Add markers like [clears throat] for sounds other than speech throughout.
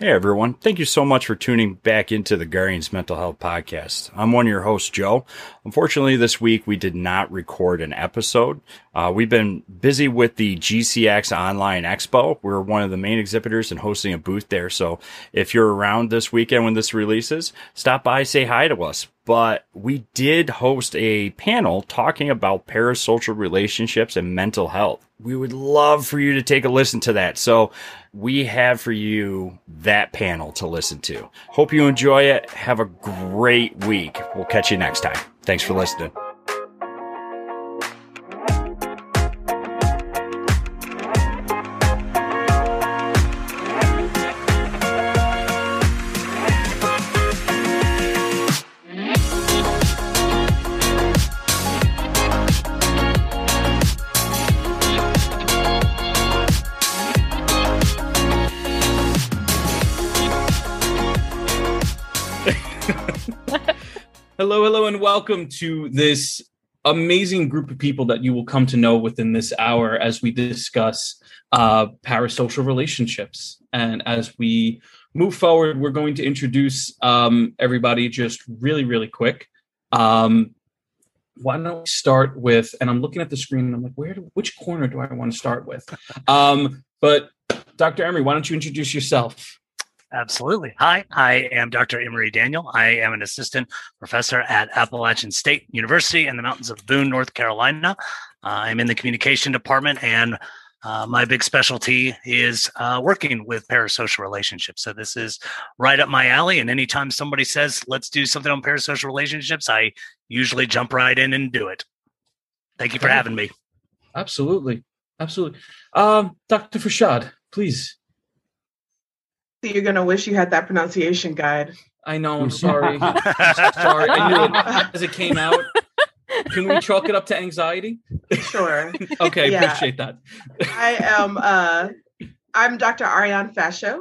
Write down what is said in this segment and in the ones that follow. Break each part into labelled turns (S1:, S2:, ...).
S1: Hey everyone, thank you so much for tuning back into the Guardians Mental Health Podcast. I'm one of your hosts, Joe. Unfortunately, this week we did not record an episode. Uh, we've been busy with the GCX Online Expo. We're one of the main exhibitors and hosting a booth there. So if you're around this weekend when this releases, stop by, say hi to us but we did host a panel talking about parasocial relationships and mental health. We would love for you to take a listen to that. So we have for you that panel to listen to. Hope you enjoy it. Have a great week. We'll catch you next time. Thanks for listening.
S2: Welcome to this amazing group of people that you will come to know within this hour as we discuss uh, parasocial relationships. And as we move forward, we're going to introduce um, everybody just really, really quick. Um, why don't we start with? And I'm looking at the screen, and I'm like, where? Do, which corner do I want to start with? Um, but Dr. Emery, why don't you introduce yourself?
S3: Absolutely. Hi, I am Dr. Emery Daniel. I am an assistant professor at Appalachian State University in the mountains of Boone, North Carolina. Uh, I'm in the communication department, and uh, my big specialty is uh, working with parasocial relationships. So this is right up my alley. And anytime somebody says, let's do something on parasocial relationships, I usually jump right in and do it. Thank you for having me.
S2: Absolutely. Absolutely. Um, Dr. Farshad, please
S4: you're gonna wish you had that pronunciation guide.
S2: I know. I'm [laughs] sorry. I'm sorry. I knew it as it came out. Can we chalk it up to anxiety?
S4: Sure. [laughs]
S2: okay, yeah. appreciate that.
S4: I am. Uh, I'm Dr. Ariane Ferchaud.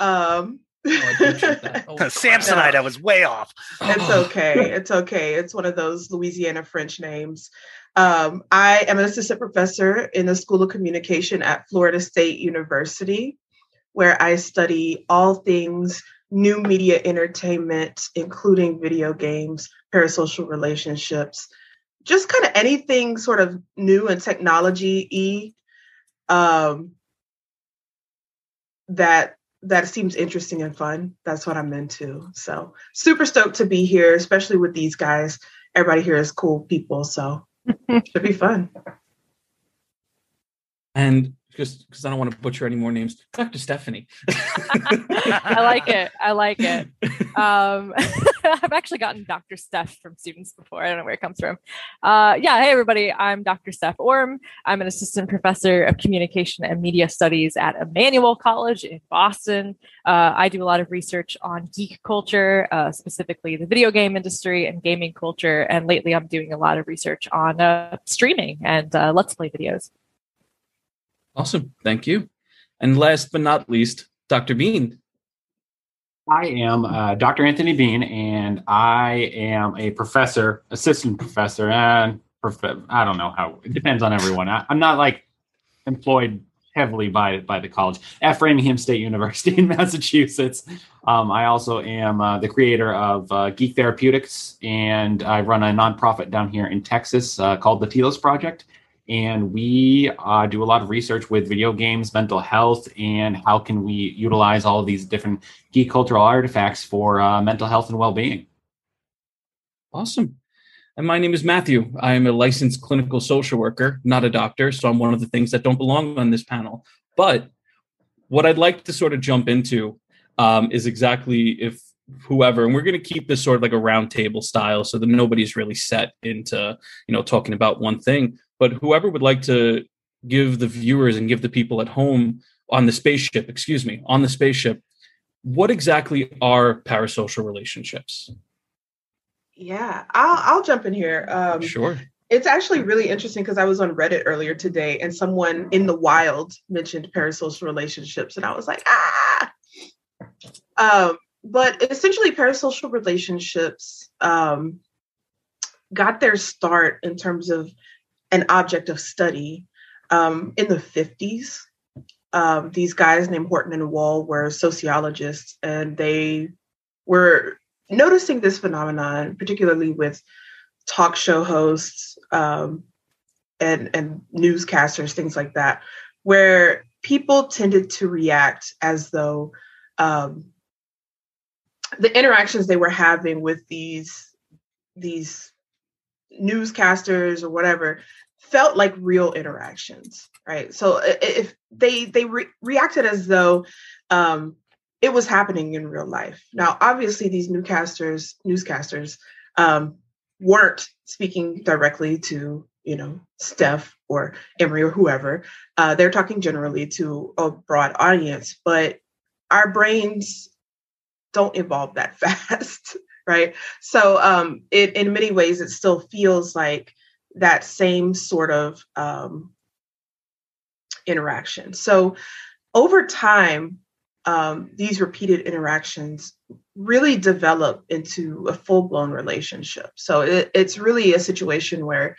S4: Um,
S3: oh, I [laughs] oh, Samsonite, no. I was way off.
S4: It's okay. It's okay. It's one of those Louisiana French names. Um, I am an assistant professor in the School of Communication at Florida State University where I study all things new media entertainment, including video games, parasocial relationships, just kind of anything sort of new and technology y um, that that seems interesting and fun. That's what I'm into. So super stoked to be here, especially with these guys. Everybody here is cool people, so [laughs] should be fun.
S2: And because because I don't want to butcher any more names. Dr. Stephanie. [laughs]
S5: I like it. I like it. Um, [laughs] I've actually gotten Dr. Steph from students before. I don't know where it comes from. Uh, yeah. Hey, everybody. I'm Dr. Steph Orme. I'm an assistant professor of communication and media studies at Emmanuel College in Boston. Uh, I do a lot of research on geek culture, uh, specifically the video game industry and gaming culture. And lately, I'm doing a lot of research on uh, streaming and uh, let's play videos.
S2: Awesome. Thank you. And last but not least, Dr. Bean.
S6: I am uh, Dr. Anthony Bean, and I am a professor, assistant professor, and prof- I don't know how it depends on everyone. I, am not like employed heavily by by the college at Framingham State University in [laughs] Massachusetts. Um, I also am uh, the creator of uh, Geek Therapeutics, and I run a nonprofit down here in Texas uh, called the Telos Project and we uh, do a lot of research with video games mental health and how can we utilize all these different geek cultural artifacts for uh, mental health and well-being.
S2: Awesome. And my name is matthew. I am a licensed clinical social worker not a doctor so i'm one of the things that don't belong on this panel. But what i'd like to sort of jump into um, is exactly if whoever and we're going to keep this sort of like a roundtable style so that nobody's really set into you know talking about one thing but whoever would like to give the viewers and give the people at home on the spaceship, excuse me, on the spaceship, what exactly are parasocial relationships?
S4: Yeah, I'll I'll jump in here.
S2: Um, sure.
S4: It's actually really interesting because I was on Reddit earlier today and someone in the wild mentioned parasocial relationships, and I was like, ah. Um, but essentially, parasocial relationships um, got their start in terms of an object of study um, in the 50s. um, these guys named Horton and Wohl were sociologists, and they were noticing this phenomenon, particularly with talk show hosts um, and and newscasters, things like that, where people tended to react as though um, the interactions they were having with these these newscasters or whatever felt like real interactions right? So if they they re- reacted as though um, it was happening in real life. Now obviously these newscasters newscasters um, weren't speaking directly to you know steph or emery or whoever. Uh, they're talking generally to a broad audience but our brains don't evolve that [laughs] fast right? So um it in many ways it still feels like that same sort of um interaction. So over time um, these repeated interactions really develop into a full-blown relationship. So it, it's really a situation where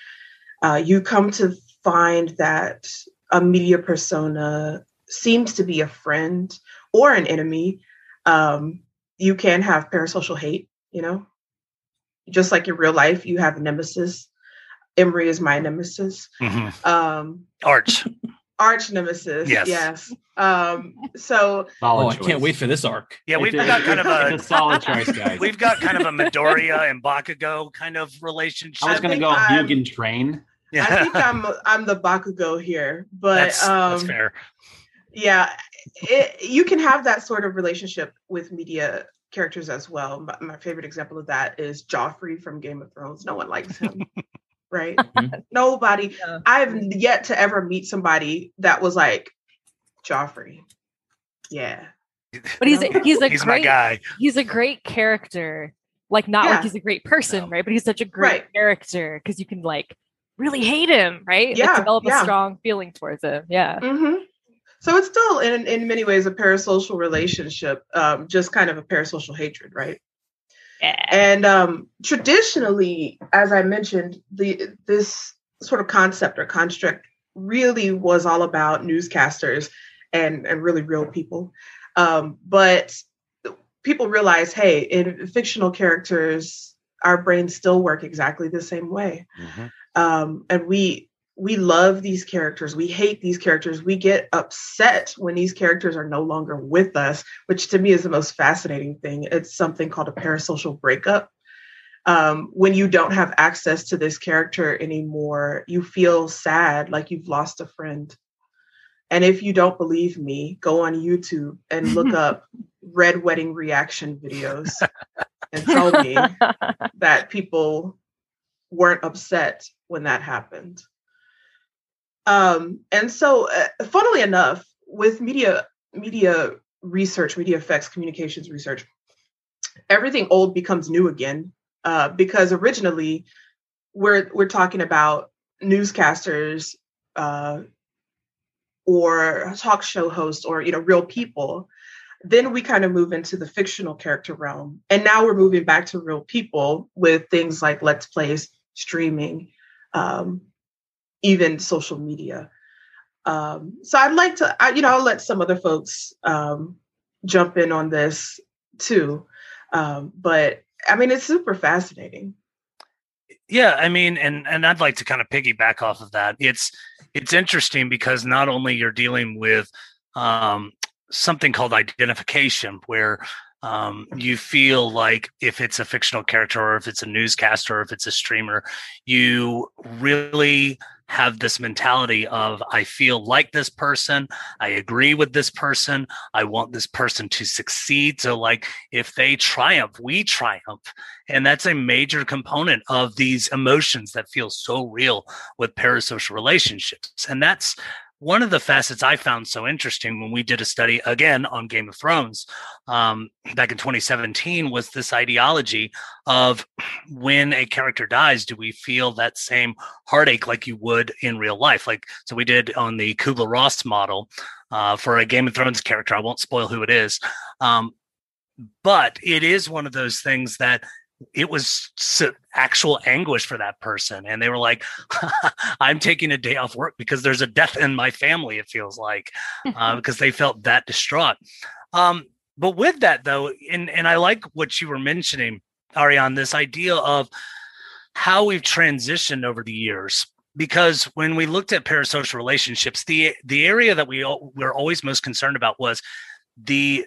S4: uh, you come to find that a media persona seems to be a friend or an enemy. Um, you can have parasocial hate you know? Just like in real life you have nemesis emery is my nemesis
S3: Mhm.
S4: um
S3: Arch. [laughs]
S4: arch nemesis
S3: Yes.
S4: yes um so
S6: Solid
S2: Oh, I can't wait for this arc.
S3: Yeah, we've
S6: It's a-
S3: got kind of a
S6: a solid choice, guys.
S3: we've got kind of a [laughs] Midoriya and Bakugo kind of relationship.
S6: I was going to go
S4: I'm-
S6: Mugen Train.
S3: yeah,
S4: i think i'm i'm the bakugo here but
S3: that's,
S4: um
S3: that's fair.
S4: yeah it, you can have that sort of relationship with media characters as well my, my favorite example of that is joffrey from game of thrones no one likes him [laughs] right [laughs]
S2: Mhm.
S4: nobody
S5: Yeah.
S4: i've yet to ever meet somebody that was like joffrey yeah
S5: But he's
S4: No.
S5: he's a
S3: He's my
S5: great
S3: guy.
S5: he's a great character. Like not
S4: Yeah.
S5: like he's a great person, right? But he's such a great
S4: Right.
S5: character because you can like really hate him, right? Like,
S4: Yeah,
S5: develop
S4: yeah.
S5: a strong feeling towards him. Yeah.
S4: hmm so it's still in in many ways a parasocial relationship um just kind of a parasocial hatred right
S5: Yeah.
S4: And um, traditionally, as I mentioned, the this sort of concept or construct really was all about newscasters and and really real people. Um, but people realize, hey, in fictional characters, our brains still work exactly the same way, um, and we we love these characters. We hate these characters. We get upset when these characters are no longer with us which to me is the most fascinating thing. It's something called a parasocial breakup. Um, when you don't have access to this character anymore, you feel sad, like you've lost a friend. And if you don't believe me, go on YouTube and look [laughs] up red wedding reaction videos and tell me [laughs] that people weren't upset when that happened. Um, and so, uh, funnily enough, with media media research, media effects, communications research, everything old becomes new again. Uh, because originally, we're we're talking about newscasters uh, or talk show hosts or you know real people. Then we kind of move into the fictional character realm, and now we're moving back to real people with things like let's plays, streaming, um, even social media. Um, so I'd like to, I, you know, I'll let some other folks um, jump in on this too. Um, but I mean, it's super fascinating.
S3: Yeah, I mean, and and I'd like to kind of piggyback off of that. It's it's interesting because not only you're dealing with um, something called identification, where um, you feel like if it's a fictional character or if it's a newscaster or if it's a streamer, you really have this mentality of I feel like this person, I agree with this person, I want this person to succeed. So, like, if they triumph, we triumph. And that's a major component of these emotions that feel so real with parasocial relationships. And that's one of the facets I found so interesting when we did a study again on Game of Thrones um, back in 2017 was this ideology of when a character dies, do we feel that same heartache like you would in real life? Like, so we did on the Kubler Ross model uh, for a Game of Thrones character. I won't spoil who it is. Um, but it is one of those things that it was actual anguish for that person and they were like [laughs] i'm taking a day off work because there's a death in my family it feels like uh, [laughs] because they felt that distraught. Um, but with that though and, and i like what you were mentioning ariane this idea of how we've transitioned over the years because when we looked at parasocial relationships the the area that we were always most concerned about was the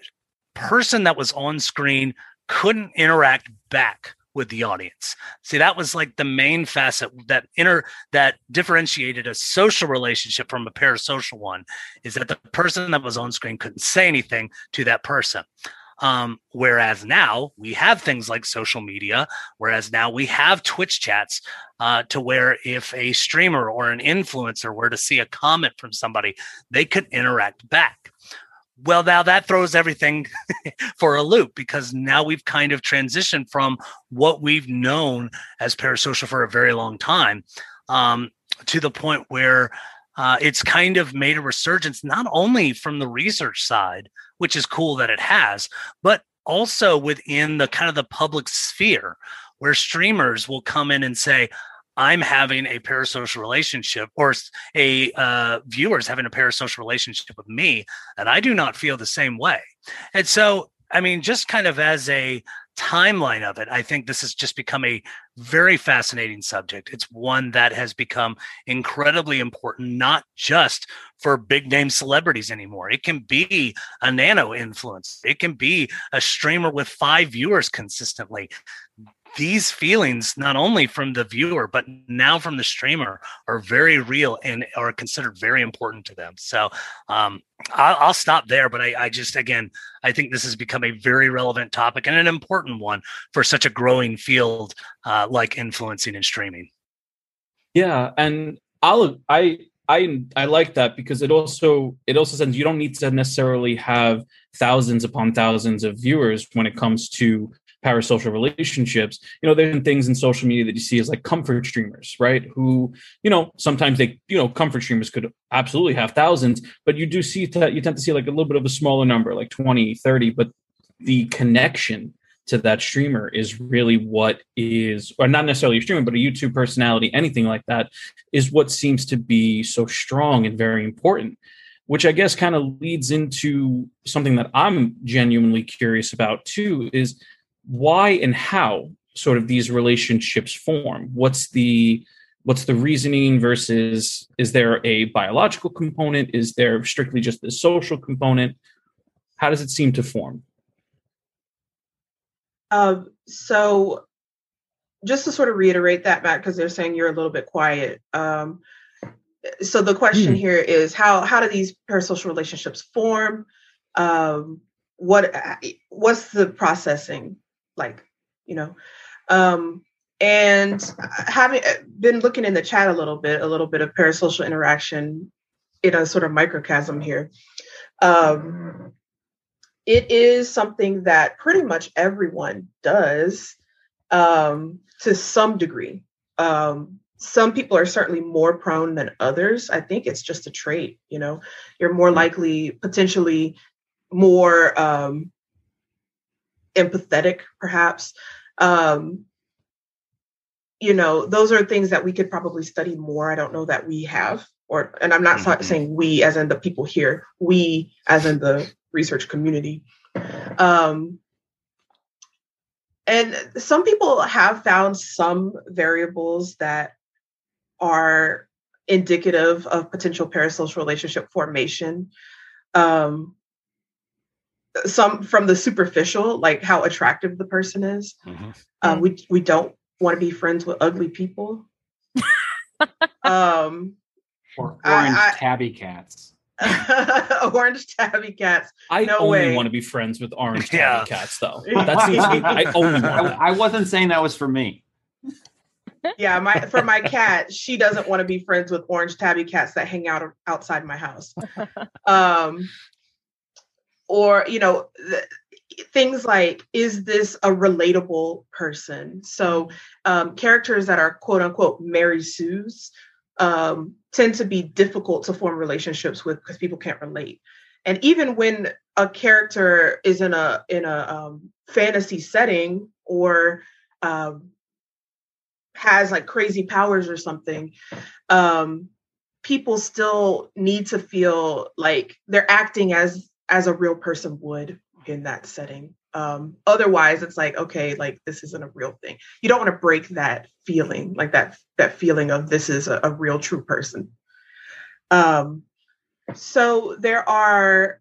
S3: person that was on screen couldn't interact back with the audience. See, that was like the main facet that inner that differentiated a social relationship from a parasocial one is that the person that was on screen couldn't say anything to that person. Um, whereas now we have things like social media, whereas now we have Twitch chats uh, to where if a streamer or an influencer were to see a comment from somebody, they could interact back. Well, now that throws everything [laughs] for a loop because now we've kind of transitioned from what we've known as parasocial for a very long time um, to the point where uh, it's kind of made a resurgence, not only from the research side, which is cool that it has, but also within the kind of the public sphere where streamers will come in and say, I'm having a parasocial relationship or a uh, viewer's having a parasocial relationship with me, and I do not feel the same way. And so, I mean, just kind of as a timeline of it, I think this has just become a very fascinating subject. It's one that has become incredibly important, not just for big name celebrities anymore. It can be a nano influence, it can be a streamer with five viewers consistently these feelings, not only from the viewer, but now from the streamer, are very real and are considered very important to them. So um, I'll, I'll, stop there. But I, I, just, again, I think this has become a very relevant topic and an important one for such a growing field uh, like influencing and streaming.
S2: Yeah, and I'll I I I like that because it also it also says you don't need to necessarily have thousands upon thousands of viewers when it comes to parasocial relationships you know there are things in social media that you see as like comfort streamers right? Who you know sometimes they you know comfort streamers could absolutely have thousands but you do see that you tend to see like a little bit of a smaller number like 20 30 but the connection to that streamer is really what is or not necessarily a streamer but a youtube personality anything like that is what seems to be so strong and very important which i guess kind of leads into something that i'm genuinely curious about too is why and how sort of these relationships form? What's the what's the reasoning versus is there a biological component? Is there strictly just the social component? How does it seem to form?
S4: Um, so just to sort of reiterate that back because they're saying you're a little bit quiet um, so the question hmm. here is how how do these parasocial relationships form? Um, what what's the processing like you know um and having uh, been looking in the chat a little bit a little bit of parasocial interaction in a sort of microcosm here um it is something that pretty much everyone does um to some degree. Um some people are certainly more prone than others. I think it's just a trait you know. You're more likely potentially more um empathetic, perhaps. Um, you know, those are things that we could probably study more. I don't know that we have, or, and I'm not mm-hmm. saying we as in the people here, we as in the research community. Um, and some people have found some variables that are indicative of potential parasocial relationship formation. Um, some from the superficial, like how attractive the person is. Mm-hmm. Um, we we don't want to be friends with ugly people. [laughs] um,
S6: or orange I, I, tabby cats. [laughs]
S4: orange tabby cats.
S2: I no only way. want to be friends with orange tabby yeah. cats, though. [laughs] That seems I only want.
S6: I, I wasn't saying that was for me.
S4: yeah, my for my cat, she doesn't want to be friends with orange tabby cats that hang out outside my house. Um, or you know things like is this a relatable person? So um, characters that are quote unquote mary sue's um, tend to be difficult to form relationships with because people can't relate. And even when a character is in a in a um, fantasy setting or um, has like crazy powers or something, um, people still need to feel like they're acting as as a real person would in that setting. Um, otherwise, it's like okay, like this isn't a real thing. You don't want to break that feeling, like that that feeling of this is a, a real true person. Um, so there are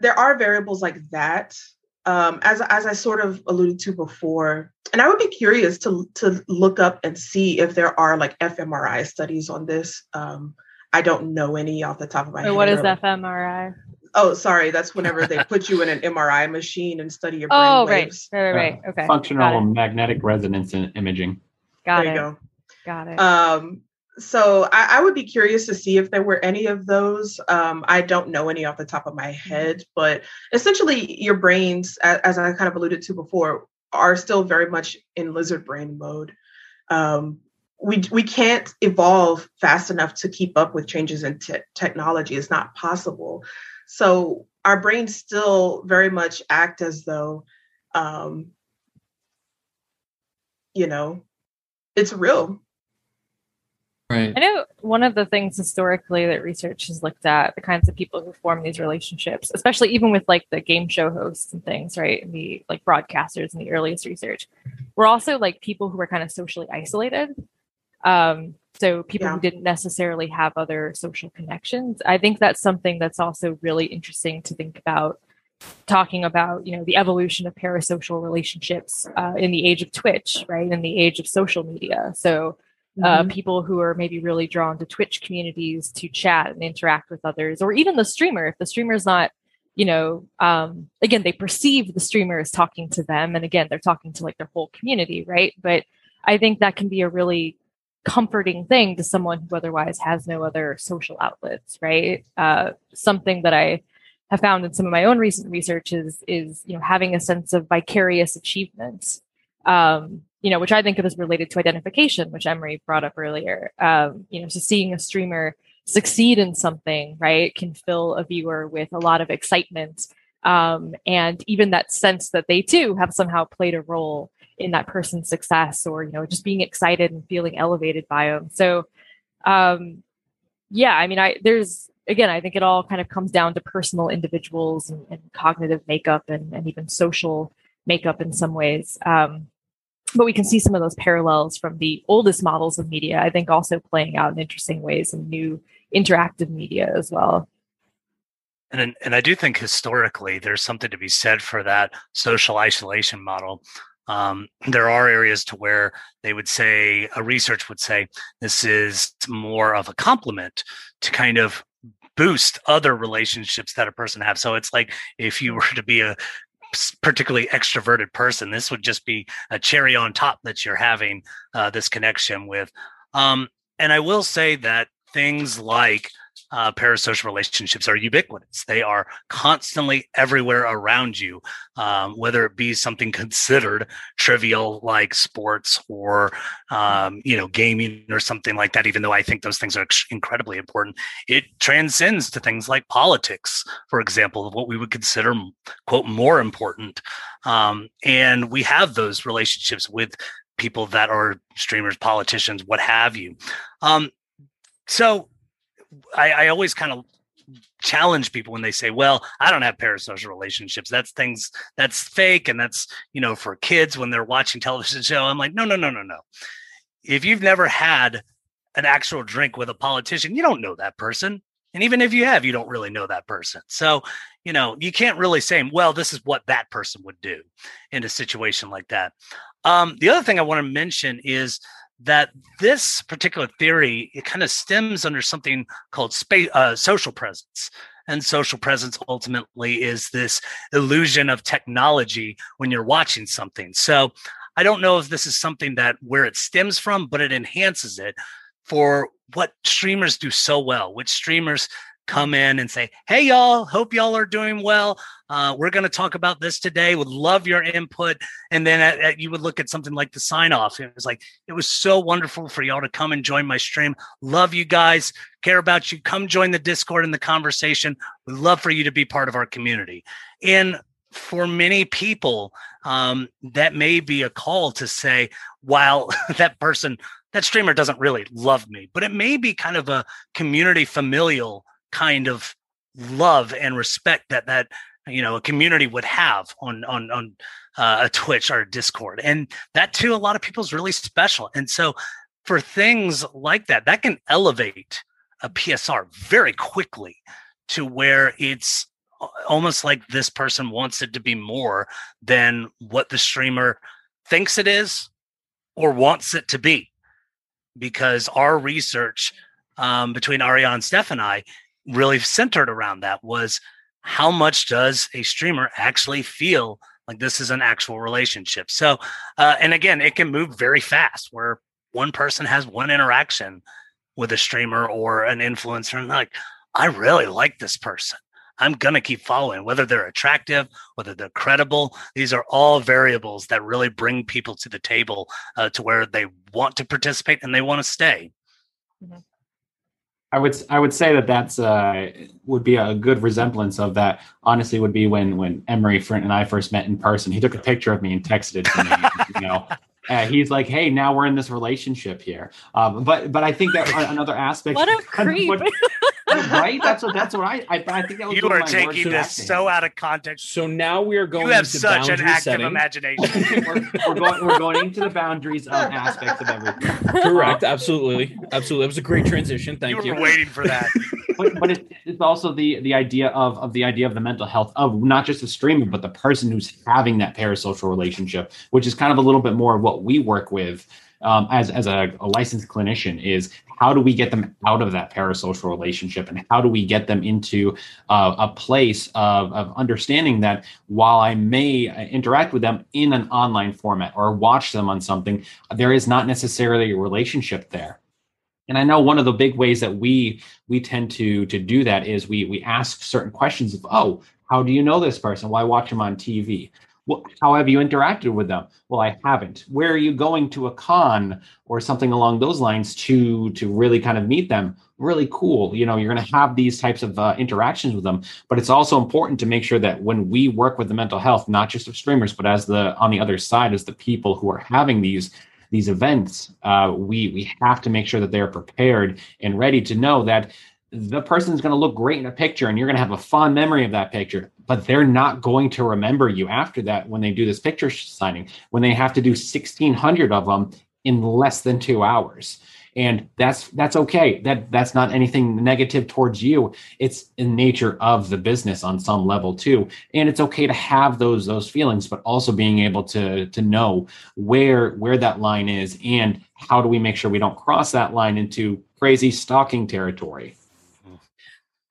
S4: there are variables like that um, as as I sort of alluded to before, and I would be curious to to look up and see if there are like fMRI studies on this. Um, I don't know any off the top of my
S5: so
S4: head.
S5: what is fMRI?
S4: Oh, sorry, that's whenever they [laughs] put you in an MRI machine and study your brain
S5: Oh, right,
S4: waves.
S5: right, right, right. Okay,
S6: Functional magnetic resonance imaging.
S5: Got
S4: there
S5: it.
S4: you go.
S5: Got it.
S4: Um, so I, I would be curious to see if there were any of those. Um, I don't know any off the top of my head, but essentially, your brains, a- as I kind of alluded to before, are still very much in lizard brain mode. Um, we we can't evolve fast enough to keep up with changes in te- technology. It's not possible. So our brains still very much act as though, um, you know, it's real.
S2: Right.
S5: I know one of the things historically that research has looked at the kinds of people who form these relationships, especially even with like the game show hosts and things, right? And the like broadcasters in the earliest research, were also like people who were kind of socially isolated. Um, so people
S4: Yeah.
S5: who didn't necessarily have other social connections. I think that's something that's also really interesting to think about talking about you know the evolution of parasocial relationships uh, in the age of twitch right in the age of social media so uh, people who are maybe really drawn to Twitch communities to chat and interact with others, or even the streamer. If the streamer's not, you know, um, again, they perceive the streamer as talking to them, and again, they're talking to like their whole community, right? But I think that can be a really comforting thing to someone who otherwise has no other social outlets, right? Uh, something that I have found in some of my own recent research is is you know having a sense of vicarious achievement um, you know, which I think of as related to identification, which Emery brought up earlier. Um, you know, so seeing a streamer succeed in something, right, can fill a viewer with a lot of excitement. Um, and even that sense that they too have somehow played a role in that person's success or, you know, just being excited and feeling elevated by them. So, um, yeah, I mean, I, there's, again, I think it all kind of comes down to personal individuals and, and cognitive makeup and, and even social makeup in some ways. Um, but we can see some of those parallels from the oldest models of media, I think also playing out in interesting ways in new interactive media as well.
S3: And and I do think historically there's something to be said for that social isolation model. Um, there are areas to where they would say a research would say this is more of a complement to kind of boost other relationships that a person have. So it's like if you [laughs] were to be a particularly extroverted person, this would just be a cherry on top that you're having uh, this connection with. Um, and I will say that things like uh, parasocial relationships are ubiquitous. They are constantly everywhere around you, um, whether it be something considered trivial like sports or um, you know gaming or something like that. Even though I think those things are incredibly important, it transcends to things like politics, for example, what we would consider quote more important. Um, and we have those relationships with people that are streamers, politicians, what have you. Um, so I, I always kind of challenge people when they say, "Well, I don't have parasocial relationships. That's things that's fake, and that's you know for kids when they're watching television show." I'm like, no, no, no, no, no. If you've never had an actual drink with a politician, you don't know that person, and even if you have, you don't really know that person. So you know you can't really say, "Well, this is what that person would do" in a situation like that. Um, the other thing I want to mention is that this particular theory it kind of stems under something called space uh, social presence. And social presence ultimately is this illusion of technology when you're watching something. So i don't know if this is something that where it stems from but it enhances it for what streamers do so well which streamers come in and say hey y'all hope y'all are doing well. Uh, we're going to talk about this today. Would love your input. And then at, at, you would look at something like the sign off it was like it was so wonderful for y'all to come and join my stream. Love you guys. Care about you. Come join the discord and the conversation. We'd love for you to be part of our community. And for many people, um, that may be a call to say, while [laughs] that person, that streamer doesn't really love me, but it may be kind of a community familial kind of love and respect that that you know a community would have on on on uh, a Twitch or a Discord, and that too, a lot of people is really special. And so, for things like that, that can elevate a PSR very quickly to where it's almost like this person wants it to be more than what the streamer thinks it is or wants it to be. Because our research um, between Ariane, Steph, and I really centered around that was how much does a streamer actually feel like this is an actual relationship? So, uh, and again, it can move very fast where one person has one interaction with a streamer or an influencer and like, I really like this person. I'm going to keep following, whether they're attractive, whether they're credible. These are all variables that really bring people to the table uh, to where they want to participate and they want to stay.
S6: Mm-hmm. I would I would say that that's uh, would be a good resemblance of that. Honestly, would be when when Emery Frint and I first met in person. He took a picture of me and texted it to me. you know, [laughs] uh, he's like, "Hey, now we're in this relationship here." Um, but but I think that another aspect.
S5: What a [laughs] creep! What,
S6: right? That's what that's what I I, I think that was
S3: you are taking this so out of context.
S2: So now we are going.
S3: You have such
S2: an
S3: active
S2: setting.
S3: imagination. [laughs]
S6: we're, we're, going we're going into the boundaries of aspects of everything.
S2: Correct. Absolutely. Absolutely. It was a great transition. Thank
S3: you.
S2: You
S3: were waiting for that. [laughs]
S6: but, but it, it's also the the idea of of the idea of the mental health of not just the streamer but the person who's having that parasocial relationship, which is kind of a little bit more of what we work with um, as as a, a, licensed clinician is how do we get them out of that parasocial relationship and how do we get them into uh, a place of, of understanding that while I may interact with them in an online format or watch them on something, there is not necessarily a relationship there. And I know one of the big ways that we we tend to to do that is we we ask certain questions of oh how do you know this person? Why watch them on TV? How have you interacted with them? Well, I haven't. Where are you going to a con or something along those lines to to really kind of meet them? Really cool. You know, you're going to have these types of uh, interactions with them, but it's also important to make sure that when we work with the mental health, not just of streamers, but as the on the other side, as the people who are having these these events, uh, we we have to make sure that they're prepared and ready to know that the person's going to look great in a picture and you're going to have a fond memory of that picture but they're not going to remember you after that when they do this picture signing when they have to do 1600 of them in less than 2 hours. And that's that's okay. That that's not anything negative towards you. It's in nature of the business on some level too. And it's okay to have those those feelings but also being able to to know where where that line is and how do we make sure we don't cross that line into crazy stalking territory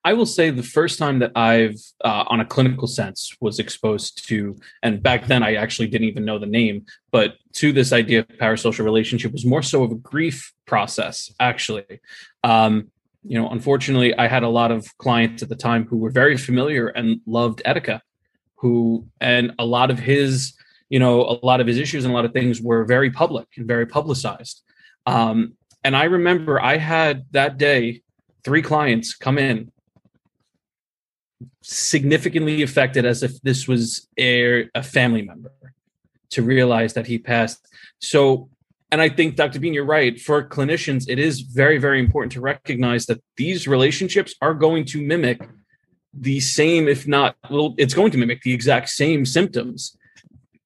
S2: I will say the first time that I've, uh, on a clinical sense, was exposed to, and back then I actually didn't even know the name, but to this idea of parasocial relationship was more so of a grief process, actually. Um, you know, unfortunately, I had a lot of clients at the time who were very familiar and loved Etika, who, and a lot of his, you know, a lot of his issues and a lot of things were very public and very publicized. Um, and I remember I had that day three clients come in significantly affected as if this was a, a family member to realize that he passed. So, and I think, Dr. Bean, you're right. For clinicians, it is very, very important to recognize that these relationships are going to mimic the same, if not, well, it's going to mimic the exact same symptoms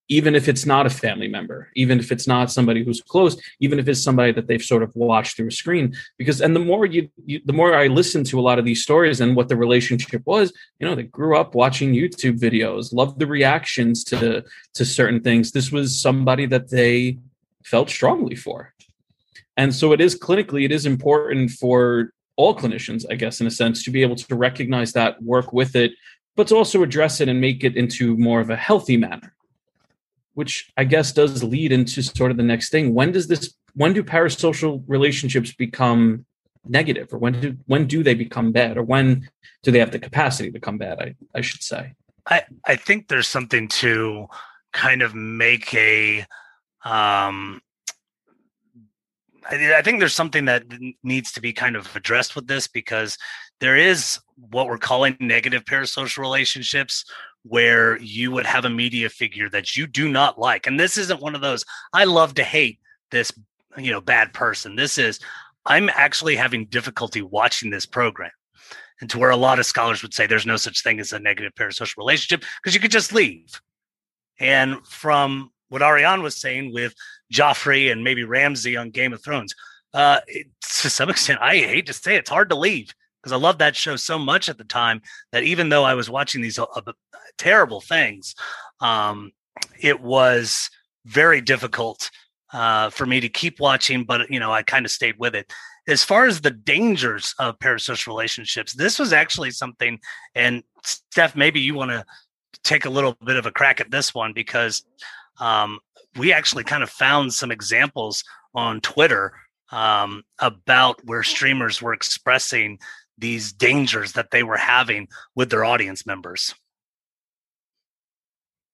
S2: even if it's not a family member, even if it's not somebody who's close, even if it's somebody that they've sort of watched through a screen. Because and the more you, you, the more I listen to a lot of these stories and what the relationship was, you know, they grew up watching YouTube videos, loved the reactions to to certain things. This was somebody that they felt strongly for. And so it is clinically, it is important for all clinicians, I guess, in a sense, to be able to recognize that, work with it, but to also address it and make it into more of a healthy manner which I guess does lead into sort of the next thing. When does this? When do parasocial relationships become negative, or when do when do they become bad, or when do they have the capacity to become bad? I I should say.
S3: I I think there's something to kind of make a um I, I think there's something that needs to be kind of addressed with this because there is what we're calling negative parasocial relationships where you would have a media figure that you do not like. And this isn't one of those, I love to hate this, you know, bad person. This is, I'm actually having difficulty watching this program. And to where a lot of scholars would say there's no such thing as a negative parasocial relationship because you could just leave. And from what Ariane was saying with Joffrey and maybe Ramsay on Game of Thrones, uh, it, to some [laughs] extent, I hate to say it, it's hard to leave because I loved that show so much at the time that even though I was watching these uh, uh, terrible things, um, it was very difficult uh, for me to keep watching. But you know, I kind of stayed with it. As far as the dangers of parasocial relationships, this was actually something. And Steph, maybe you want to take a little bit of a crack at this one because um, we actually kind of found some examples on Twitter um, about where streamers were expressing these dangers that they were having with their audience members.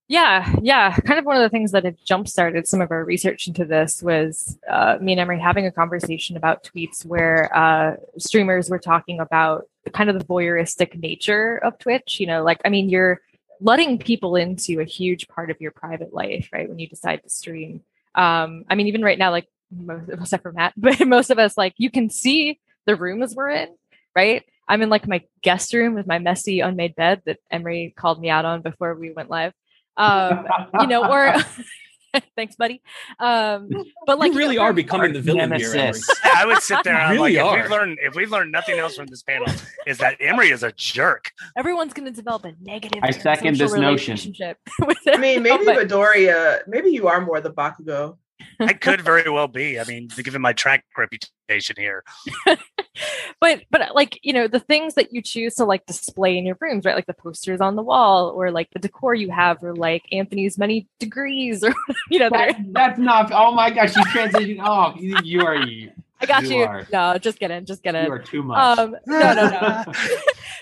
S5: Yeah, yeah. Kind of one of the things that had jump started some of our research into this was uh, me and Emery having a conversation about tweets where uh, streamers were talking about kind of the voyeuristic nature of Twitch. You know, like, I mean, you're letting people into a huge part of your private life, right? When you decide to stream. Um, I mean, even right now, like, most, except for Matt, but most of us, like, you can see the rooms we're in right? I'm in like my guest room with my messy unmade bed that Emery called me out on before we went live. Um, you know, or [laughs] [laughs] thanks, buddy. Um, but like
S2: you really
S5: you know,
S2: are becoming the villain here. Emery. [laughs]
S3: I would sit there. And
S2: really
S3: like,
S2: are.
S3: if we've learned if we've learned nothing else from this panel, is that Emery is a jerk.
S5: Everyone's going to develop a negative.
S6: I second this notion.
S5: relationship
S4: I mean, maybe
S5: but-
S4: Midoriya, maybe you are more the Bakugo. [laughs]
S3: I could very well be. I mean, given my track reputation here. [laughs]
S5: but but uh, like you know the things that you choose to like display in your rooms right like the posters on the wall or like the decor you have or like anthony's many degrees or [laughs] you know
S6: That, that's not. Oh my gosh, you transitioned off. You, you are. You,
S5: i got
S6: You
S5: you,
S6: are-
S5: no just kidding just kidding.
S6: You are too much.
S5: um no no no. [laughs]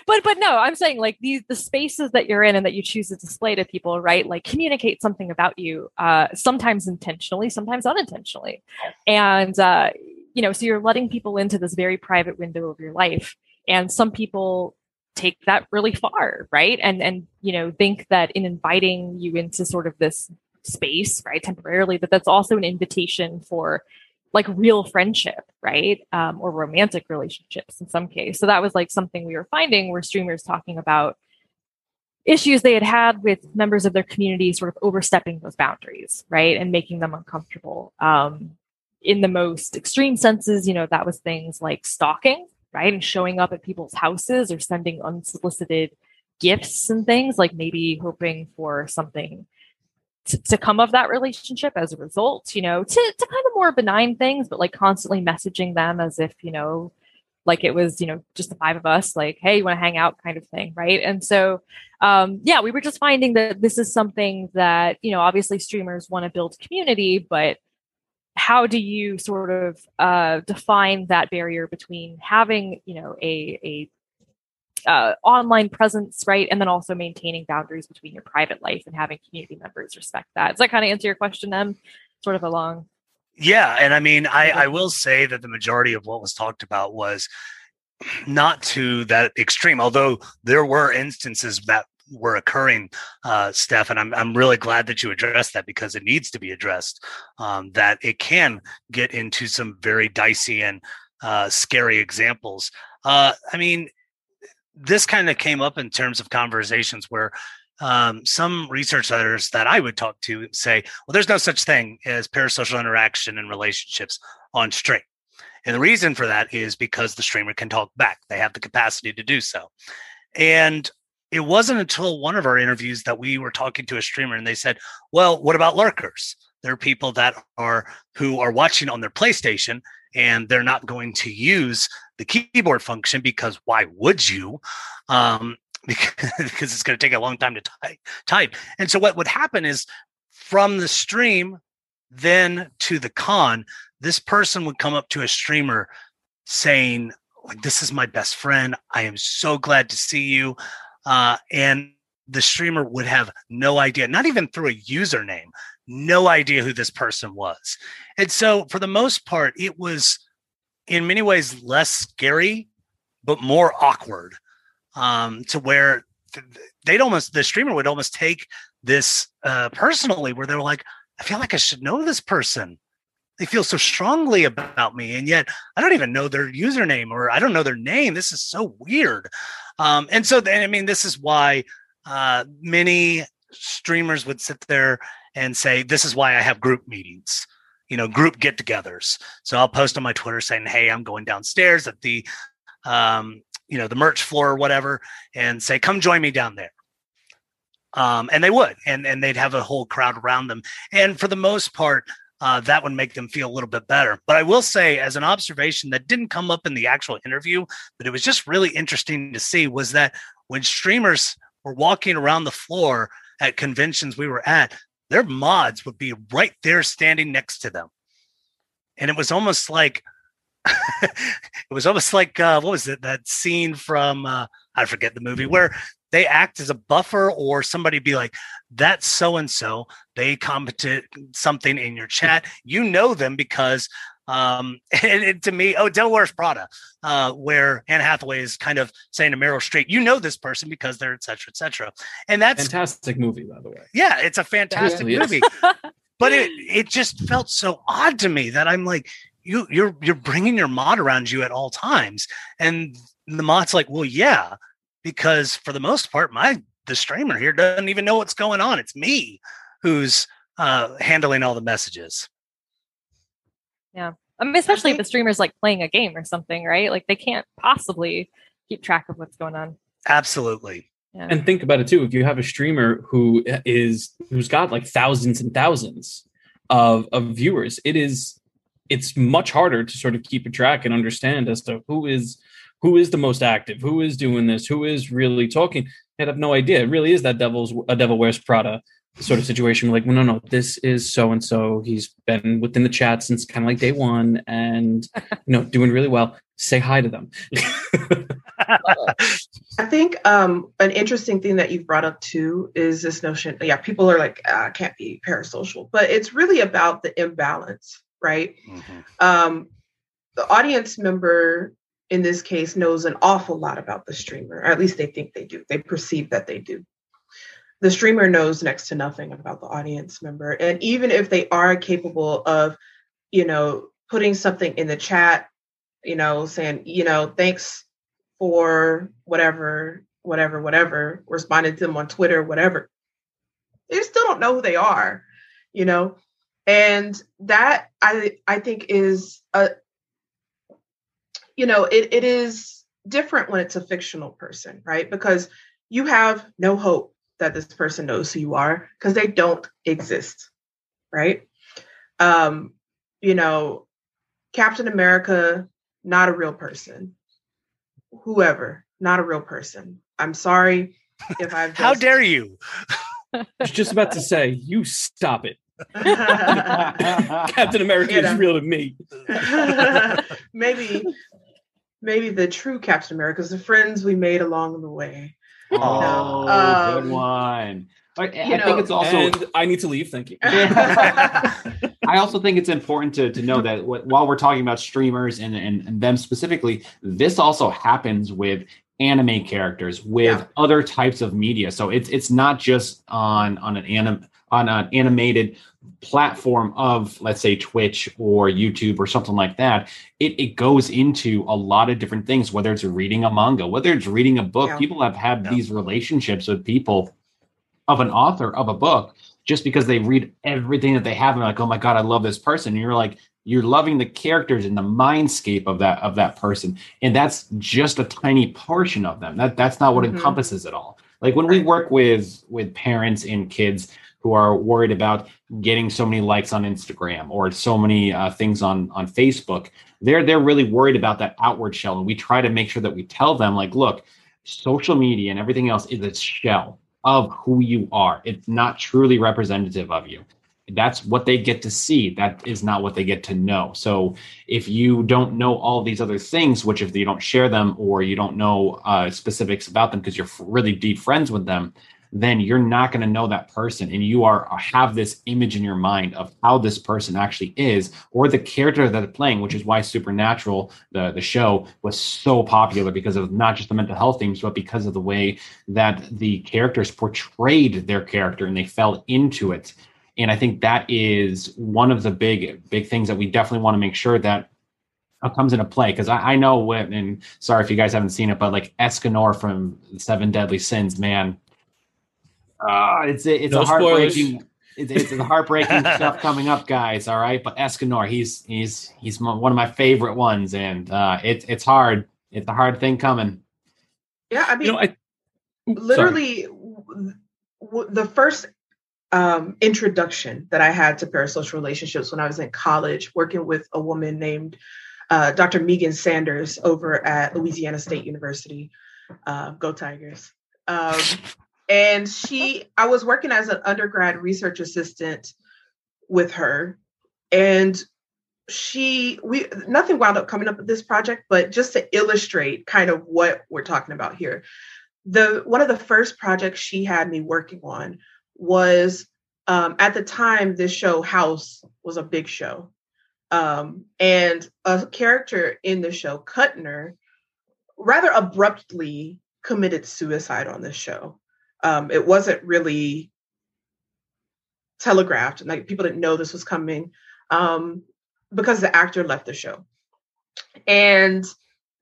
S5: But but no i'm saying like these the spaces that you're in and that you choose to display to people right like communicate something about you uh sometimes intentionally sometimes unintentionally. And uh you know so you're letting people into this very private window of your life. And some people take that really far right? And and you know think that in inviting you into sort of this space right temporarily that that's also an invitation for like real friendship right? Um, or romantic relationships in some case. So that was like something we were finding where streamers talking about issues they had had with members of their community sort of overstepping those boundaries right? And making them uncomfortable. Um, in the most extreme senses you know that was things like stalking right? And showing up at people's houses or sending unsolicited gifts and things like maybe hoping for something to, to come of that relationship as a result, you know, to, to kind of more benign things, but like constantly messaging them as if, you know, like it was, you know, just the five of us, like, hey, you want to hang out kind of thing. Right. And so, um, yeah, we were just finding that this is something that, you know, obviously streamers want to build community, but how do you sort of uh, define that barrier between having, you know, a, a uh, online presence, right? And then also maintaining boundaries between your private life and having community members respect that. Does that kind of answer your question, Em? Sort of along.
S3: Yeah, and I mean, I, I will say that the majority of what was talked about was [clears throat] not to that extreme, although there were instances that were occurring, uh, Steph, and I'm I'm really glad that you addressed that because it needs to be addressed. Um, that it can get into some very dicey and uh, scary examples. Uh, I mean, this kind of came up in terms of conversations where um, some researchers that I would talk to say, well, there's no such thing as parasocial interaction and relationships on stream. And the reason for that is because the streamer can talk back. They have the capacity to do so. And it wasn't until one of our interviews that we were talking to a streamer and they said, well, what about lurkers? There are people that are who are watching on their PlayStation and they're not going to use the keyboard function because why would you? Um, because, [laughs] because it's going to take a long time to type, type. And so what would happen is from the stream then to the con, this person would come up to a streamer saying, like, this is my best friend. I am so glad to see you. Uh, and the streamer would have no idea, not even through a username, no idea who this person was. And so, for the most part, it was in many ways less scary, but more awkward um, to where they'd almost the streamer would almost take this uh, personally, where they were like, I feel like I should know this person. They feel so strongly about me, and yet I don't even know their username or I don't know their name. This is so weird. Um, and so, then, I mean, this is why uh, many streamers would sit there and say, "This is why I have group meetings." You know, group get-togethers. So I'll post on my Twitter saying, "Hey, I'm going downstairs at the um, you know the merch floor or whatever and say come join me down there um, and they would and and they'd have a whole crowd around them and for the most part uh, that would make them feel a little bit better but i will say as an observation that didn't come up in the actual interview but it was just really interesting to see was that when streamers were walking around the floor at conventions we were at their mods would be right there standing next to them. And it was almost like [laughs] it was almost like uh, what was it that scene from uh, I forget the movie where they act as a buffer or somebody be like that's so and so they commented something in your chat. You know them because um [laughs] and, and to me oh Devil Wears Prada uh where Anne Hathaway is kind of saying to Meryl Streep you know this person because they're etc etc and that's
S2: fantastic movie by the way.
S3: Yeah it's a fantastic movie. But it it just felt so odd to me that I'm like you you're you're bringing your mod around you at all times. And the mod's like well yeah because for the most part my the streamer here doesn't even know what's going on. It's me who's uh handling all the messages
S5: yeah i mean especially if the streamer's like playing a game or something right like they can't possibly keep track of what's going on
S3: absolutely
S2: yeah. and think about it too if you have a streamer who is who's got like thousands and thousands of of viewers it is it's much harder to sort of keep a track and understand as to who is who is the most active, who is doing this, who is really talking. And I have no idea. It really is that devil's a devil wears Prada sort of situation. Like, well, no, no, this is so and so. He's been within the chat since kind of like day one, and you know, doing really well. Say hi to them. [laughs]
S4: I think um, an interesting thing that you've brought up too is this notion. Yeah, people are like, ah, can't be parasocial, but it's really about the imbalance right? Mm-hmm. Um, the audience member in this case knows an awful lot about the streamer, or at least they think they do. They perceive that they do. The streamer knows next to nothing about the audience member. And even if they are capable of, you know, putting something in the chat, you know, saying, you know, thanks for whatever, whatever, whatever, responding to them on Twitter, whatever, they still don't know who they are, you know? and that i i think is a you know it, it is different when it's a fictional person right because you have no hope that this person knows who you are because they don't exist right um you know captain america not a real person whoever not a real person i'm sorry if i've just...
S3: how dare you
S2: I was just about to say you stop it [laughs] Captain America you know. is real to me. [laughs]
S4: maybe, maybe the true Captain America is the friends we made along the way.
S6: Oh, um, good one. I, I know, think it's also.
S2: I need to leave. Thank you. [laughs] [laughs]
S6: I also think it's important to, to know that while we're talking about streamers and, and, and them specifically, this also happens with anime characters with yeah. other types of media. So it's it's not just on on an anim on an animated platform of let's say twitch or youtube or something like that it, it goes into a lot of different things whether it's reading a manga whether it's reading a book yeah. people have had yeah. these relationships with people of an author of a book just because they read everything that they have and like oh my god i love this person and you're like you're loving the characters and the mindscape of that of that person and that's just a tiny portion of them that that's not what mm-hmm. encompasses it all like when we work with with parents and kids who are worried about getting so many likes on Instagram or so many uh, things on on Facebook. They're they're really worried about that outward shell, and we try to make sure that we tell them like, look, social media and everything else is a shell of who you are. It's not truly representative of you. That's what they get to see. That is not what they get to know. So if you don't know all these other things, which if you don't share them or you don't know uh, specifics about them because you're really deep friends with them, then you're not going to know that person and you are have this image in your mind of how this person actually is or the character that they're playing which is why supernatural the, the show was so popular because of not just the mental health themes but because of the way that the characters portrayed their character and they fell into it. And i think that is one of the big big things that we definitely want to make sure that uh, comes into play because I, I, know when and sorry if you guys haven't seen it but like escanor from seven deadly sins man uh, it's a, it's no a heartbreaking it's, it's a heartbreaking [laughs] stuff coming up guys all right but escanor he's he's he's one of my favorite ones and uh it's it's hard it's a hard thing coming
S4: yeah i mean you know, I, literally w- the first um, introduction that I had to parasocial relationships when I was in college, working with a woman named uh, Dr. Meghan Sanders over at Louisiana State University. Uh, go Tigers. Um, and she, I was working as an undergrad research assistant with her. And she, we, nothing wound up coming up with this project, but just to illustrate kind of what we're talking about here. The one of the first projects she had me working on was um, at the time this show House was a big show um, and a character in the show, Kutner, rather abruptly committed suicide on this show. Um, it wasn't really telegraphed, like people didn't know this was coming um, because the actor left the show. And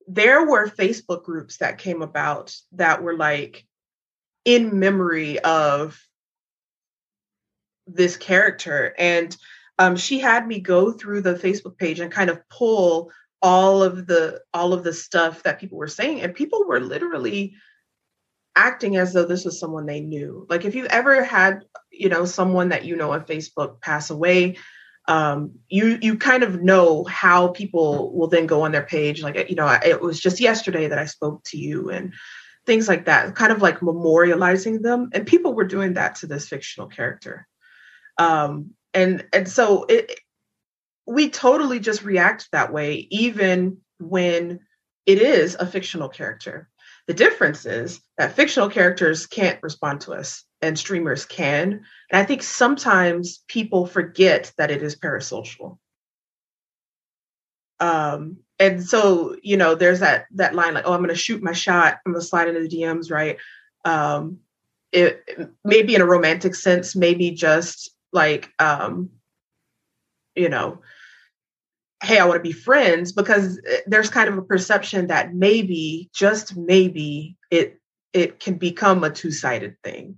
S4: there were Facebook groups that came about that were like in memory of this character. And um, she had me go through the Facebook page and kind of pull all of the all of the stuff that people were saying, and people were literally acting as though this was someone they knew. Like if you've ever had, you know, someone that you know on Facebook pass away, um, you you kind of know how people will then go on their page, like you know, it was just yesterday that I spoke to you, and things like that, kind of like memorializing them. And people were doing that to this fictional character. Um, and and so it we totally just react that way even when it is a fictional character the difference is that fictional characters can't respond to us and streamers can. And i think sometimes people forget that it is parasocial. Um and so you know there's that that line like oh i'm to shoot my shot. I'm to slide into the dms right? Um it maybe in a romantic sense maybe just like um you know hey i want to be friends because eh, there's kind of a perception that maybe just maybe it it can become a two-sided thing.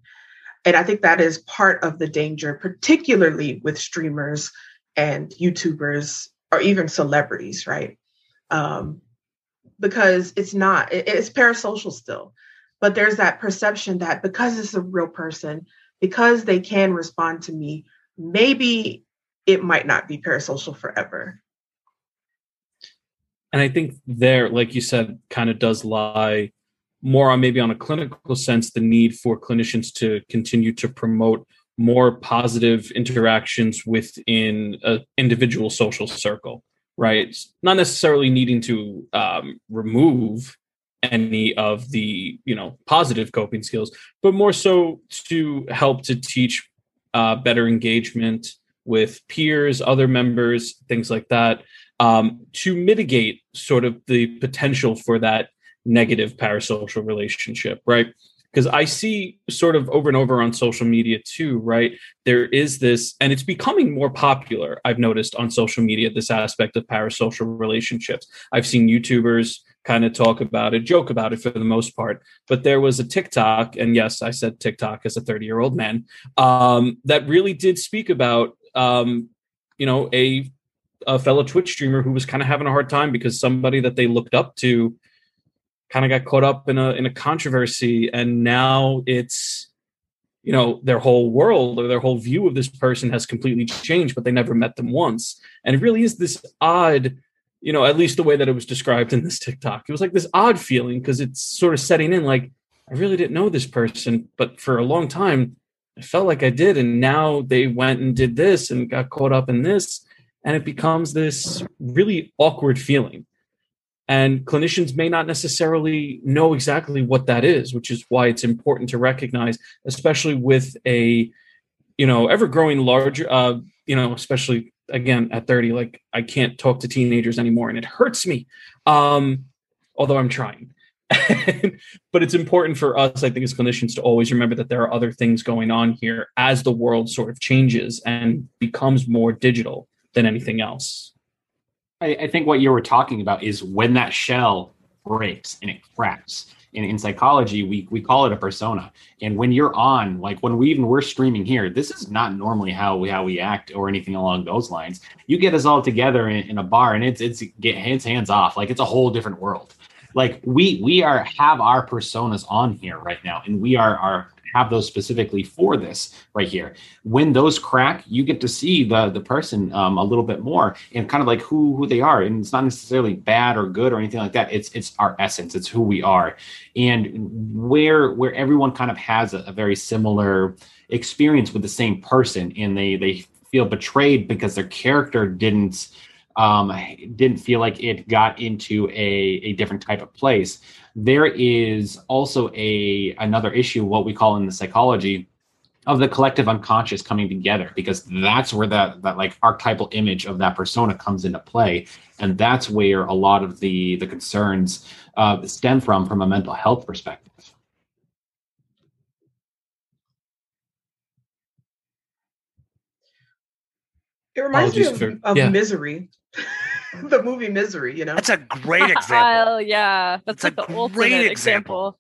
S4: And i think that is part of the danger particularly with streamers and youtubers or even celebrities right? Um because it's not it, it's parasocial still. But there's that perception that because it's a real person because they can respond to me, maybe it might not be parasocial forever.
S2: And I think there, like you said, kind of does lie more on maybe on a clinical sense the need for clinicians to continue to promote more positive interactions within an individual social circle, right? Not necessarily needing to um, remove any of the you know positive coping skills but more so to help to teach uh, better engagement with peers other members things like that um, to mitigate sort of the potential for that negative parasocial relationship right because I see sort of over and over on social media too, right? There is this, and it's becoming more popular. I've noticed on social media this aspect of parasocial relationships. I've seen YouTubers kind of talk about it, joke about it for the most part. But there was a TikTok, and yes, I said TikTok as a 30 year old man, um, that really did speak about, um, you know, a, a fellow Twitch streamer who was kind of having a hard time because somebody that they looked up to kind of got caught up in a in a controversy. And now it's you know their whole world or their whole view of this person has completely changed but they never met them once. And it really is this odd you know at least the way that it was described in this tiktok. It was like this odd feeling because it's sort of setting in like i really didn't know this person but for a long time i felt like i did and now they went and did this and got caught up in this and it becomes this really awkward feeling And clinicians may not necessarily know exactly what that is, which is why it's important to recognize, especially with a, you know, ever growing larger, uh, you know, especially again at 30, like I can't talk to teenagers anymore and it hurts me. Um, although I'm trying. [laughs] but it's important for us, I think, as clinicians to always remember that there are other things going on here as the world sort of changes and becomes more digital than anything else.
S6: I, I think what you were talking about is when that shell breaks and it cracks. In, in psychology, we, we call it a persona. And when you're on, like when we even we're streaming here, this is not normally how we how we act or anything along those lines. You get us all together in, in a bar and it's it's get hands hands off, like it's a whole different world like we we are have our personas on here right now and we are are have those specifically for this right here. When those crack you get to see the the person um, a little bit more and kind of like who who they are. And it's not necessarily bad or good or anything like that. It's it's our essence. It's who we are. And where where everyone kind of has a, a very similar experience with the same person and they they feel betrayed because their character didn't um, didn't feel like it got into a, a different type of place. There is also a another issue, what we call in the psychology of the collective unconscious coming together, because that's where that that like archetypal image of that persona comes into play, and that's where a lot of the the concerns uh, stem from from a mental health perspective.
S4: It reminds me of, of yeah. Misery. [laughs] [laughs] the movie Misery, you know?
S3: That's a great [laughs] example.
S5: Yeah. That's, like the ultimate example. example.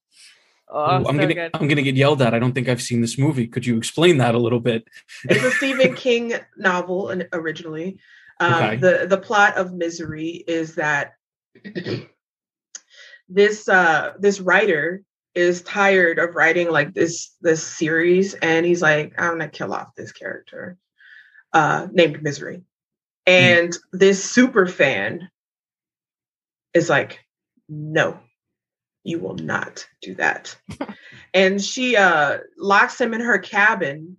S2: Oh, I'm so gonna good. I'm gonna get yelled at. I don't think I've seen this movie. Could you explain that a little bit?
S4: it's a [laughs] Stephen King novel originally. Um, okay. The the plot of Misery is that [clears throat] this uh, this writer is tired of writing like this this series, and he's like, I'm gonna kill off this character uh, named Misery. Hmm. And mm. this super fan is like, no, you will not do that. [laughs] and she uh, locks him in her cabin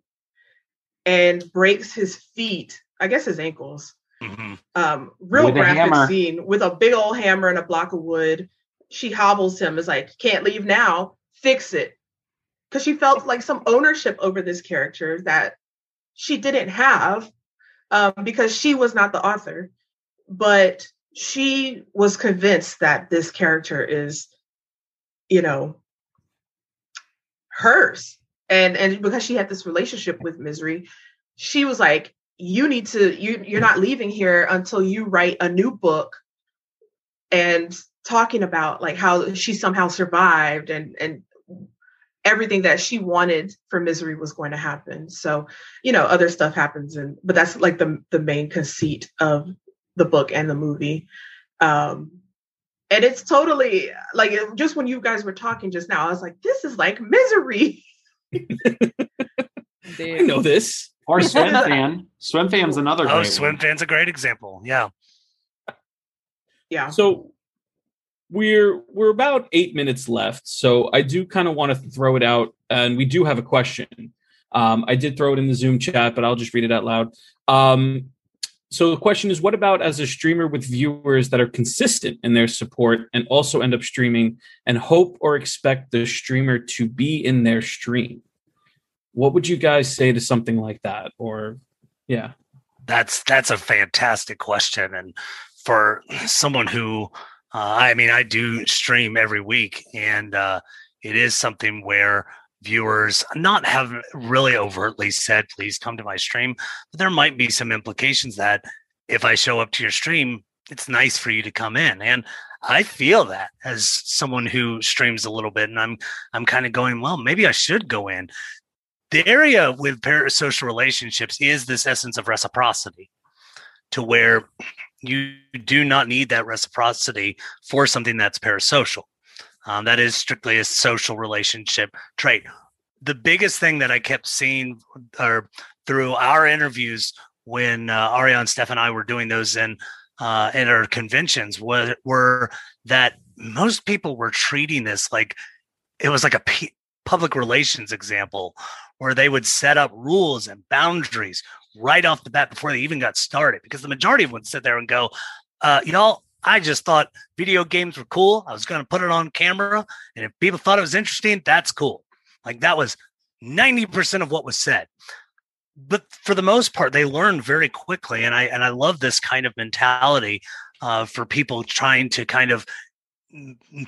S4: and breaks his feet, I guess his ankles. Mm-hmm. Um, real with graphic scene with a big old hammer and a block of wood. She hobbles him, is like, can't leave now, fix it. Because she felt like some ownership over this character that she didn't have um, because she was not the author, but she was convinced that this character is, you know, hers. And and because she had this relationship with Misery, she was like, you need to you you're not leaving here until you write a new book and talking about like how she somehow survived and and everything that she wanted for misery was going to happen. So you know other stuff happens and but that's like the the main conceit of the book and the movie. Um and it's totally like just when you guys were talking just now i was like this is like misery. [laughs]
S2: I know this.
S6: Or [laughs] swim fan. Swim fan's another
S3: oh swim one. fan's a great example. Yeah.
S4: Yeah.
S2: So we're we're about eight minutes left, so I do kind of want to throw it out, and we do have a question. Um, I did throw it in the Zoom chat, but I'll just read it out loud. Um, so the question is, what about as a streamer with viewers that are consistent in their support and also end up streaming and hope or expect the streamer to be in their stream? What would you guys say to something like that? Or, yeah,
S3: that's that's a fantastic question, and for someone who uh, I mean, I do stream every week, and uh, it is something where viewers not have really overtly said, please come to my stream. But there might be some implications that if I show up to your stream, it's nice for you to come in. And I feel that as someone who streams a little bit, and I'm I'm kind of going, well, maybe I should go in. The area with parasocial relationships is this essence of reciprocity, to where you do not need that reciprocity for something that's parasocial. Um, that is strictly a social relationship trait. The biggest thing that I kept seeing or through our interviews when uh, Steph, and I were doing those in uh, in our conventions were, were that most people were treating this like it was like a p- public relations example where they would set up rules and boundaries right off the bat before they even got started because the majority of them sit there and go, uh, y'all, I just thought video games were cool. I was going to put it on camera. And if people thought it was interesting, that's cool. Like that was 90% of what was said. But for the most part, they learned very quickly. And I, and I love this kind of mentality uh, for people trying to kind of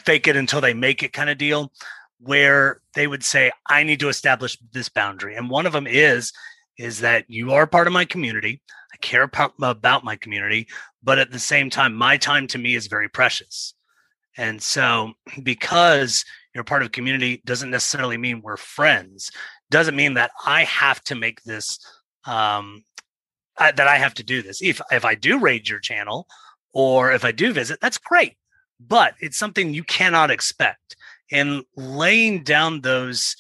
S3: fake it until they make it kind of deal where they would say i need to establish this boundary and one of them is is that you are part of my community. I care about my community but at the same time my time to me is very precious. And so [clears throat] because you're part of community doesn't necessarily mean we're friends. Doesn't mean that i have to make this um I, that i have to do this. If if i do raid your channel or if i do visit that's great but it's something you cannot expect. And laying down those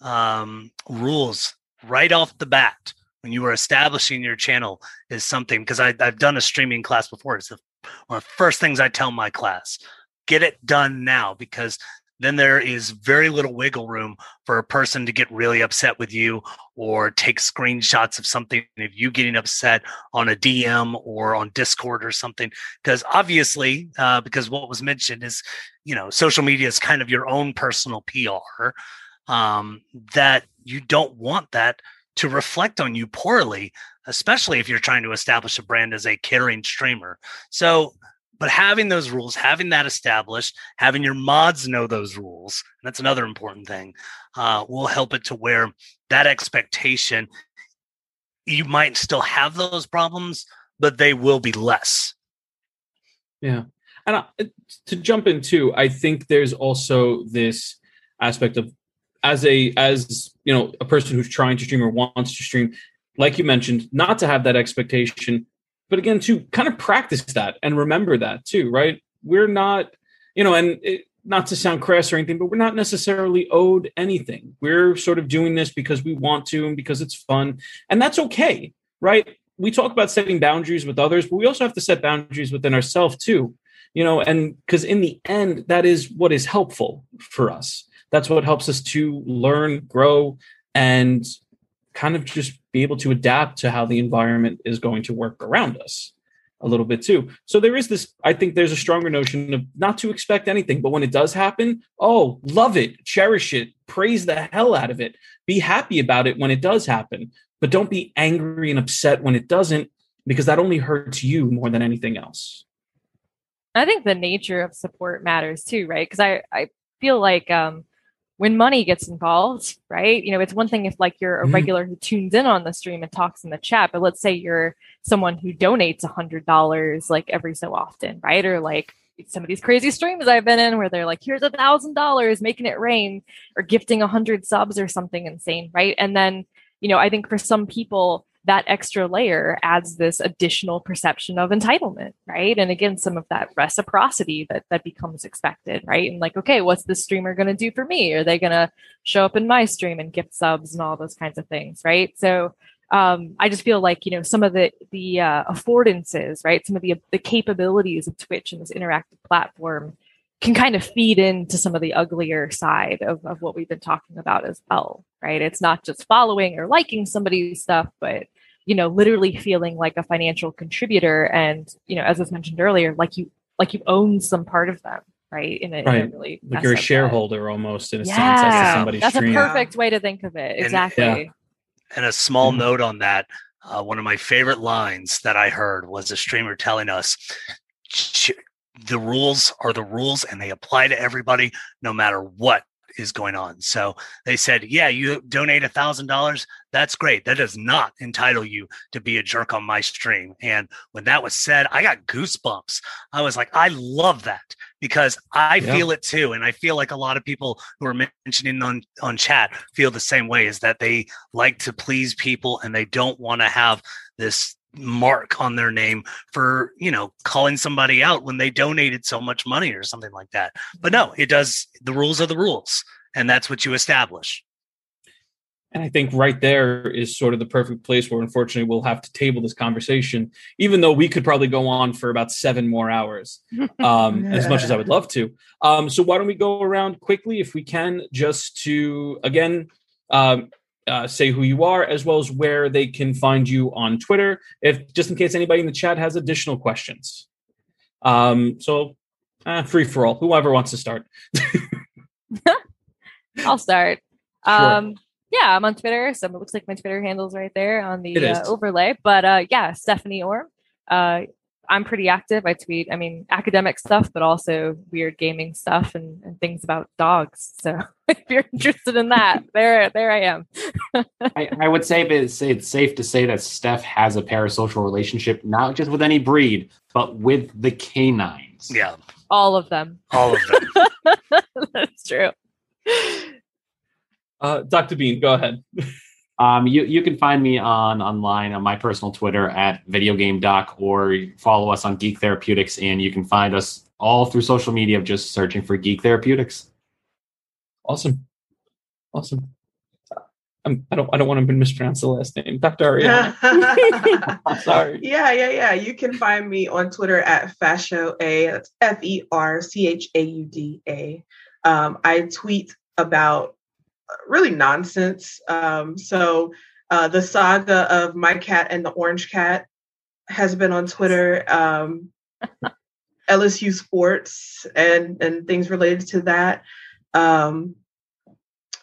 S3: um, rules right off the bat when you are establishing your channel is something because I've done a streaming class before. It's the, one of the first things I tell my class get it done now because then there is very little wiggle room for a person to get really upset with you or take screenshots of something of you getting upset on a DM or on Discord or something. Because obviously, uh, because what was mentioned is, you know, social media is kind of your own personal PR, um, that you don't want that to reflect on you poorly, especially if you're trying to establish a brand as a caring streamer. So but having those rules, having that established, having your mods know those rules, that's another important thing, uh, will help it to where that expectation, you might still have those problems, but they will be less.
S2: Yeah. And I, to jump into, I think there's also this aspect of as a as you know a person who's trying to stream or wants to stream like you mentioned not to have that expectation but again to kind of practice that and remember that too right? We're not you know and it, not to sound crass or anything but we're not necessarily owed anything. We're sort of doing this because we want to and because it's fun and that's okay right? We talk about setting boundaries with others but we also have to set boundaries within ourselves too you know and because in the end that is what is helpful for us that's what helps us to learn grow and kind of just be able to adapt to how the environment is going to work around us a little bit too. So there is this, I think there's a stronger notion of not to expect anything, but when it does happen, oh, love it, cherish it, praise the hell out of it, be happy about it when it does happen, but don't be angry and upset when it doesn't, because that only hurts you more than anything else.
S5: I think the nature of support matters too, right? Because I, I feel like um, when money gets involved, right? You know, it's one thing if like you're a mm-hmm. regular who tunes in on the stream and talks in the chat, but let's say you're someone who donates a hundred dollars like every so often, right? Or like some of these crazy streams I've been in where they're like, here's a thousand dollars, making it rain, or gifting a hundred subs or something insane, right? And then, you know, I think for some people, that extra layer adds this additional perception of entitlement, right? And again, some of that reciprocity that that becomes expected, right? And like, okay, what's the streamer going to do for me? Are they going to show up in my stream and gift subs and all those kinds of things, right? So um, I just feel like you know some of the the uh, affordances, right? Some of the the capabilities of Twitch and this interactive platform can kind of feed into some of the uglier side of, of what we've been talking about as well, right? It's not just following or liking somebody's stuff, but you know, literally feeling like a financial contributor and, you know, as was mentioned earlier, like you like you own some part of them, right? In a,
S2: right.
S5: In a really
S2: like you're a shareholder way. almost in a
S5: yeah.
S2: sense as somebody's
S5: That's
S2: stream.
S5: a perfect way to think of it. Exactly. And,
S3: yeah. and a small mm-hmm. note on that. Uh, one of my favorite lines that I heard was a streamer telling us the rules are the rules and they apply to everybody no matter what is going on. So they said, yeah, you donate a thousand dollars. That's great. That does not entitle you to be a jerk on my stream. And when that was said, I got goosebumps. I was like, I love that because I yeah. feel it too. And I feel like a lot of people who are mentioning on, on chat feel the same way is that they like to please people and they don't want to have this mark on their name for you know calling somebody out when they donated so much money or something like that. But no it does the rules are the rules and that's what you establish.
S2: And i think right there is sort of the perfect place where unfortunately we'll have to table this conversation even though we could probably go on for about seven more hours [laughs] um, as much as i would love to. Um, so why don't we go around quickly if we can just to again um, uh, say who you are as well as where they can find you on Twitter. If just in case anybody in the chat has additional questions. Um, so uh, free for all. Whoever wants to start. [laughs]
S5: I'll start. [laughs]
S2: Sure.
S5: Um, yeah, I'm on Twitter, so it looks like my Twitter handle's right there on the uh, overlay. But uh, yeah, Stephanie Orme. I'm pretty active. I tweet, I mean, academic stuff, but also weird gaming stuff and, and things about dogs. So [laughs] if you're interested in that, [laughs] there, there I am.
S6: I, I would say it's, it's safe to say that Steph has a parasocial relationship, not just with any breed, but with the canines.
S3: Yeah,
S5: All of them.
S3: all of them. [laughs]
S5: That's true.
S2: Uh, Dr. Bean, go ahead.
S6: Um, you, you can find me on online on my personal Twitter at videogamedoc or follow us on Geek Therapeutics, and you can find us all through social media of just searching for Geek Therapeutics.
S2: Awesome, awesome. I'm, I don't. I don't want to mispronounce the last name, Dr. Ariana. [laughs] [laughs] Sorry.
S4: Yeah, yeah, yeah. You can find me on Twitter at Ferchaud A. That's F E R C H A U D A. Um, I tweet about really nonsense. Um, so uh, the saga of my cat and the orange cat has been on Twitter. Um, [laughs] LSU sports and and things related to that. Um,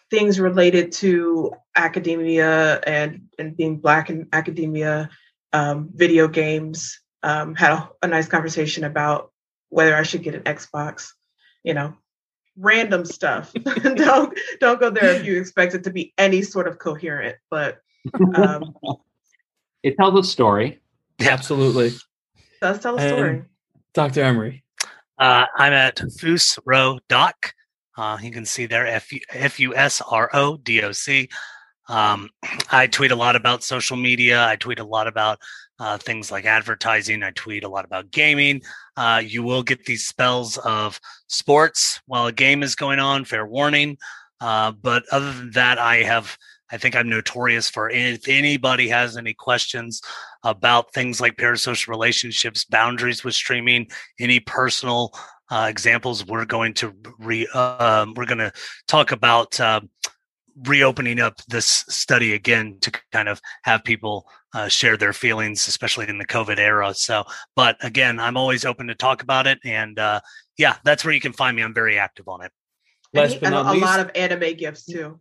S4: things related to academia and and being black in academia um, video games. Um, had a, a nice conversation about whether I should get an Xbox. You know, random stuff. [laughs] don't don't go there if you expect it to be any sort of coherent. But um, [laughs]
S6: It tells a story.
S2: Absolutely,
S4: does tell a
S2: And-
S4: story.
S2: Dr. Emery.
S3: Uh, I'm at Fusro Doc. Uh, you can see there F F U S R O D O C. Um, [clears throat] I tweet a lot about social media. I tweet a lot about uh, things like advertising. I tweet a lot about gaming. Uh, you will get these spells of sports while a game is going on. Fair warning. Uh, but other than that, I have. I think I'm notorious for if anybody has any questions about things like parasocial relationships, boundaries with streaming, any personal uh, examples, we're going to re uh, we're going to talk about uh, reopening up this study again to kind of have people uh, share their feelings, especially in the COVID era. So, but again, I'm always open to talk about it, and uh, yeah, that's where you can find me. I'm very active on it.
S4: And,
S2: Last
S4: he-
S2: but
S4: and
S2: not
S4: a
S2: least,
S4: lot of anime gifts too.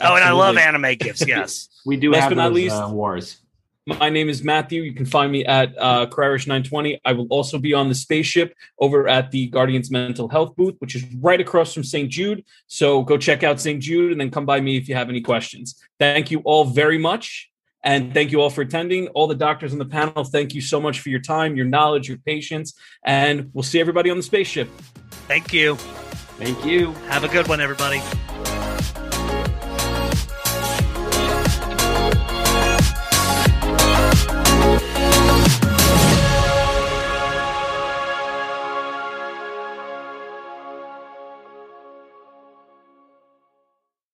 S3: Oh, and I love anime [laughs] gifts. Yes.
S6: We do
S2: Last
S6: have
S2: but not
S6: those
S2: least-
S6: uh, wars.
S2: My name is Matthew. You can find me at uh, Carrerish920. I will also be on the spaceship over at the Guardians Mental Health booth, which is right across from St. Jude. So go check out St. Jude and then come by me if you have any questions. Thank you all very much. And thank you all for attending. All the doctors on the panel, thank you so much for your time, your knowledge, your patience. And we'll see everybody on the spaceship.
S3: Thank you.
S6: Thank you.
S3: Have a good one, everybody.